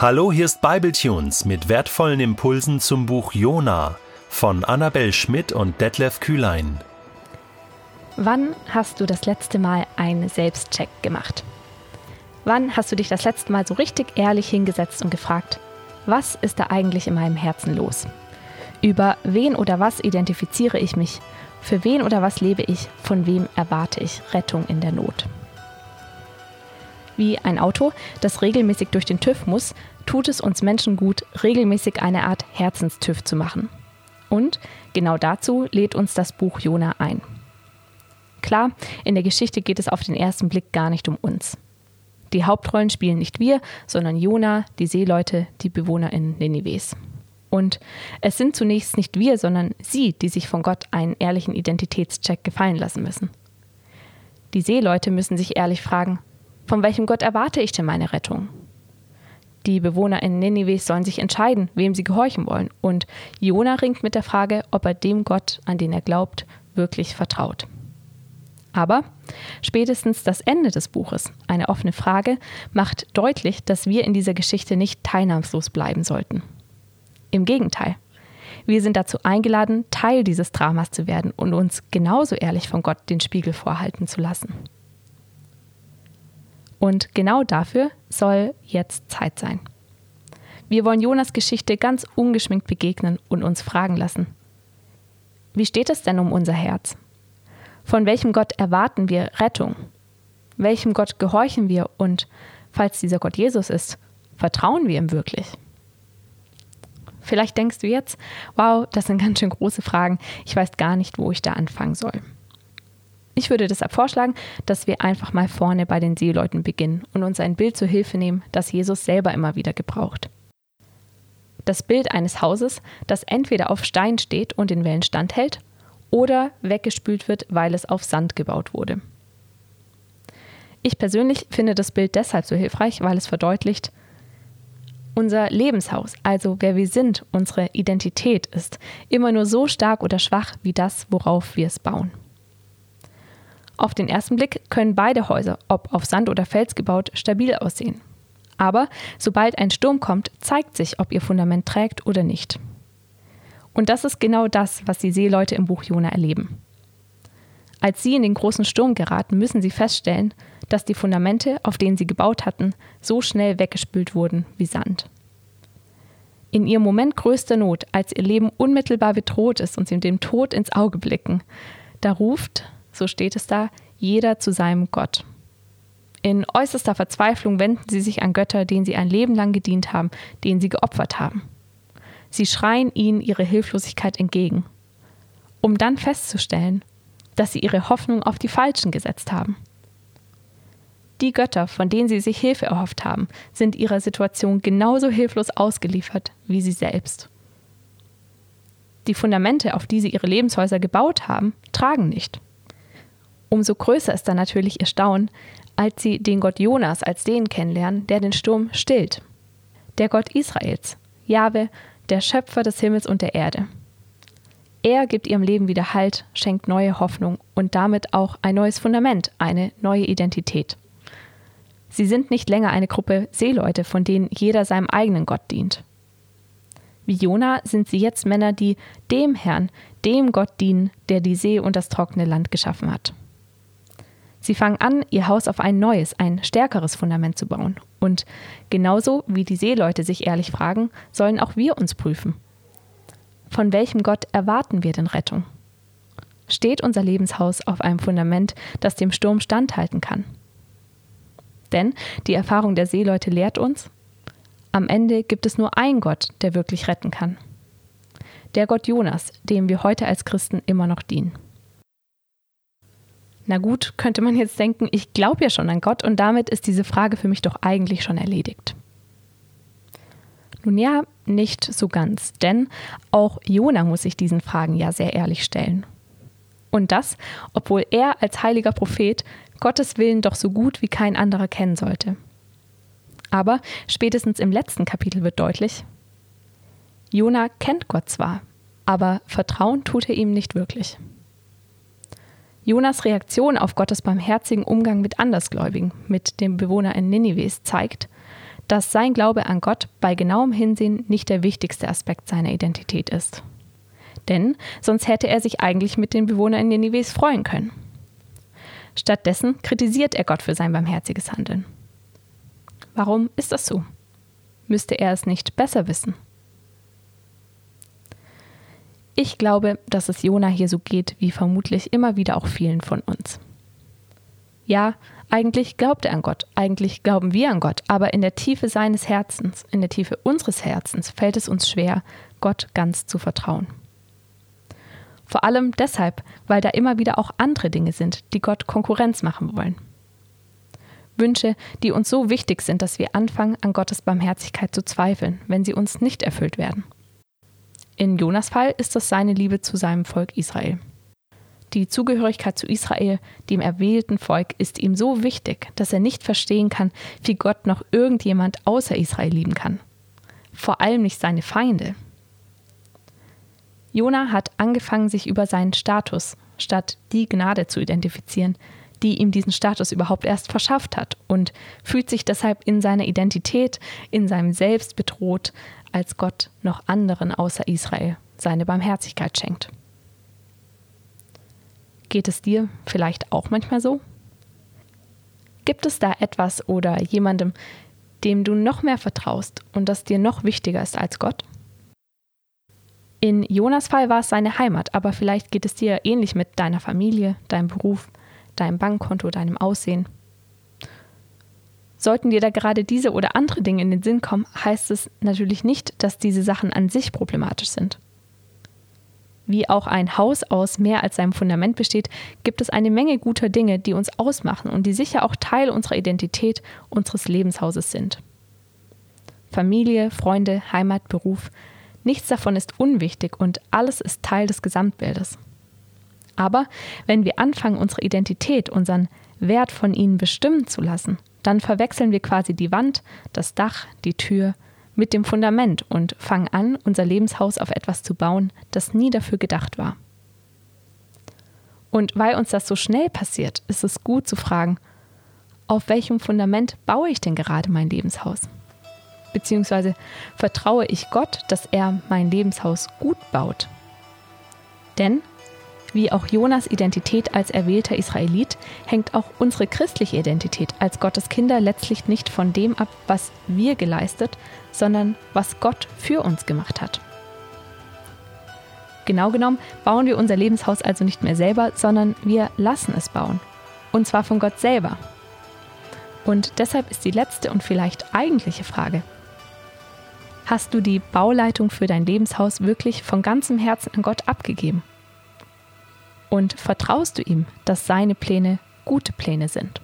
Hallo, hier ist Bibletunes mit wertvollen Impulsen zum Buch Jona von Annabel Schmidt und Detlef Kühlein. Wann hast du das letzte Mal einen Selbstcheck gemacht? Wann hast du dich das letzte Mal so richtig ehrlich hingesetzt und gefragt, was ist da eigentlich in meinem Herzen los? Über wen oder was identifiziere ich mich? Für wen oder was lebe ich? Von wem erwarte ich Rettung in der Not? Wie ein Auto, das regelmäßig durch den TÜV muss, tut es uns Menschen gut, regelmäßig eine Art Herzenstüv zu machen. Und genau dazu lädt uns das Buch Jona ein. Klar, in der Geschichte geht es auf den ersten Blick gar nicht um uns. Die Hauptrollen spielen nicht wir, sondern Jona, die Seeleute, die Bewohner in Ninives. Und es sind zunächst nicht wir, sondern sie, die sich von Gott einen ehrlichen Identitätscheck gefallen lassen müssen. Die Seeleute müssen sich ehrlich fragen, von welchem Gott erwarte ich denn meine Rettung? Die Bewohner in Ninive sollen sich entscheiden, wem sie gehorchen wollen. Und Jona ringt mit der Frage, ob er dem Gott, an den er glaubt, wirklich vertraut. Aber spätestens das Ende des Buches, eine offene Frage, macht deutlich, dass wir in dieser Geschichte nicht teilnahmslos bleiben sollten. Im Gegenteil. Wir sind dazu eingeladen, Teil dieses Dramas zu werden und uns genauso ehrlich von Gott den Spiegel vorhalten zu lassen. Und genau dafür soll jetzt Zeit sein. Wir wollen Jonas Geschichte ganz ungeschminkt begegnen und uns fragen lassen. Wie steht es denn um unser Herz? Von welchem Gott erwarten wir Rettung? Welchem Gott gehorchen wir und, falls dieser Gott Jesus ist, vertrauen wir ihm wirklich? Vielleicht denkst du jetzt, wow, das sind ganz schön große Fragen, ich weiß gar nicht, wo ich da anfangen soll. Ich würde deshalb vorschlagen, dass wir einfach mal vorne bei den Seeleuten beginnen und uns ein Bild zur Hilfe nehmen, das Jesus selber immer wieder gebraucht. Das Bild eines Hauses, das entweder auf Stein steht und in Wellen standhält oder weggespült wird, weil es auf Sand gebaut wurde. Ich persönlich finde das Bild deshalb so hilfreich, weil es verdeutlicht, unser Lebenshaus, also wer wir sind, unsere Identität ist immer nur so stark oder schwach wie das, worauf wir es bauen. Auf den ersten Blick können beide Häuser, ob auf Sand oder Fels gebaut, stabil aussehen. Aber sobald ein Sturm kommt, zeigt sich, ob ihr Fundament trägt oder nicht. Und das ist genau das, was die Seeleute im Buch Jona erleben. Als sie in den großen Sturm geraten, müssen sie feststellen, dass die Fundamente, auf denen sie gebaut hatten, so schnell weggespült wurden wie Sand. In ihrem Moment größter Not, als ihr Leben unmittelbar bedroht ist und sie dem Tod ins Auge blicken, da ruft so steht es da, jeder zu seinem Gott. In äußerster Verzweiflung wenden sie sich an Götter, denen sie ein Leben lang gedient haben, denen sie geopfert haben. Sie schreien ihnen ihre Hilflosigkeit entgegen, um dann festzustellen, dass sie ihre Hoffnung auf die Falschen gesetzt haben. Die Götter, von denen sie sich Hilfe erhofft haben, sind ihrer Situation genauso hilflos ausgeliefert wie sie selbst. Die Fundamente, auf die sie ihre Lebenshäuser gebaut haben, tragen nicht. Umso größer ist dann natürlich ihr Staunen, als sie den Gott Jonas als den kennenlernen, der den Sturm stillt. Der Gott Israels, Jahwe, der Schöpfer des Himmels und der Erde. Er gibt ihrem Leben wieder Halt, schenkt neue Hoffnung und damit auch ein neues Fundament, eine neue Identität. Sie sind nicht länger eine Gruppe Seeleute, von denen jeder seinem eigenen Gott dient. Wie Jona sind sie jetzt Männer, die dem Herrn, dem Gott dienen, der die See und das trockene Land geschaffen hat. Sie fangen an, ihr Haus auf ein neues, ein stärkeres Fundament zu bauen. Und genauso wie die Seeleute sich ehrlich fragen, sollen auch wir uns prüfen. Von welchem Gott erwarten wir denn Rettung? Steht unser Lebenshaus auf einem Fundament, das dem Sturm standhalten kann? Denn die Erfahrung der Seeleute lehrt uns, am Ende gibt es nur einen Gott, der wirklich retten kann. Der Gott Jonas, dem wir heute als Christen immer noch dienen. Na gut, könnte man jetzt denken, ich glaube ja schon an Gott und damit ist diese Frage für mich doch eigentlich schon erledigt. Nun ja, nicht so ganz, denn auch Jona muss sich diesen Fragen ja sehr ehrlich stellen. Und das, obwohl er als heiliger Prophet Gottes Willen doch so gut wie kein anderer kennen sollte. Aber spätestens im letzten Kapitel wird deutlich, Jona kennt Gott zwar, aber Vertrauen tut er ihm nicht wirklich. Jonas Reaktion auf Gottes barmherzigen Umgang mit Andersgläubigen, mit dem Bewohner in Ninives, zeigt, dass sein Glaube an Gott bei genauem Hinsehen nicht der wichtigste Aspekt seiner Identität ist. Denn sonst hätte er sich eigentlich mit den Bewohnern Ninives freuen können. Stattdessen kritisiert er Gott für sein barmherziges Handeln. Warum ist das so? Müsste er es nicht besser wissen? Ich glaube, dass es Jona hier so geht, wie vermutlich immer wieder auch vielen von uns. Ja, eigentlich glaubt er an Gott, eigentlich glauben wir an Gott, aber in der Tiefe seines Herzens, in der Tiefe unseres Herzens fällt es uns schwer, Gott ganz zu vertrauen. Vor allem deshalb, weil da immer wieder auch andere Dinge sind, die Gott Konkurrenz machen wollen. Wünsche, die uns so wichtig sind, dass wir anfangen, an Gottes Barmherzigkeit zu zweifeln, wenn sie uns nicht erfüllt werden. In Jonas Fall ist das seine Liebe zu seinem Volk Israel. Die Zugehörigkeit zu Israel, dem erwählten Volk, ist ihm so wichtig, dass er nicht verstehen kann, wie Gott noch irgendjemand außer Israel lieben kann. Vor allem nicht seine Feinde. Jona hat angefangen, sich über seinen Status statt die Gnade zu identifizieren, die ihm diesen Status überhaupt erst verschafft hat und fühlt sich deshalb in seiner Identität, in seinem Selbst bedroht, als Gott noch anderen außer Israel seine Barmherzigkeit schenkt. Geht es dir vielleicht auch manchmal so? Gibt es da etwas oder jemandem, dem du noch mehr vertraust und das dir noch wichtiger ist als Gott? In Jonas Fall war es seine Heimat, aber vielleicht geht es dir ähnlich mit deiner Familie, deinem Beruf, deinem Bankkonto, deinem Aussehen. Sollten dir da gerade diese oder andere Dinge in den Sinn kommen, heißt es natürlich nicht, dass diese Sachen an sich problematisch sind. Wie auch ein Haus aus mehr als seinem Fundament besteht, gibt es eine Menge guter Dinge, die uns ausmachen und die sicher auch Teil unserer Identität, unseres Lebenshauses sind. Familie, Freunde, Heimat, Beruf, Nichts davon ist unwichtig und alles ist Teil des Gesamtbildes. Aber wenn wir anfangen, unsere Identität, unseren Wert von ihnen bestimmen zu lassen, dann verwechseln wir quasi die Wand, das Dach, die Tür mit dem Fundament und fangen an, unser Lebenshaus auf etwas zu bauen, das nie dafür gedacht war. Und weil uns das so schnell passiert, ist es gut zu fragen, auf welchem Fundament baue ich denn gerade mein Lebenshaus? beziehungsweise vertraue ich Gott, dass er mein Lebenshaus gut baut. Denn, wie auch Jonas Identität als erwählter Israelit, hängt auch unsere christliche Identität als Gottes Kinder letztlich nicht von dem ab, was wir geleistet, sondern was Gott für uns gemacht hat. Genau genommen bauen wir unser Lebenshaus also nicht mehr selber, sondern wir lassen es bauen. Und zwar von Gott selber. Und deshalb ist die letzte und vielleicht eigentliche Frage, Hast du die Bauleitung für dein Lebenshaus wirklich von ganzem Herzen an Gott abgegeben? Und vertraust du ihm, dass seine Pläne gute Pläne sind?